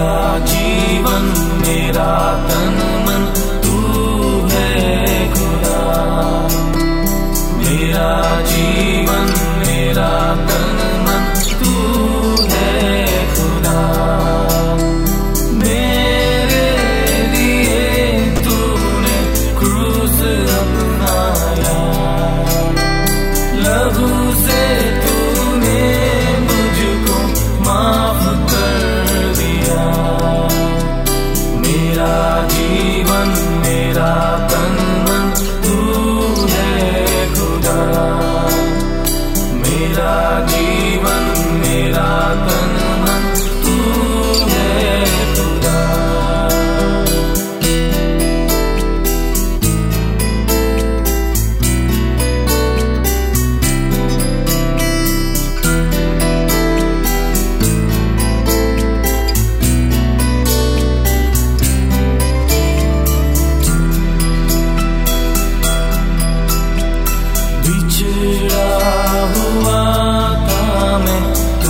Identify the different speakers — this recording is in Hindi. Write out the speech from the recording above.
Speaker 1: मेरा जीवन मेरा तन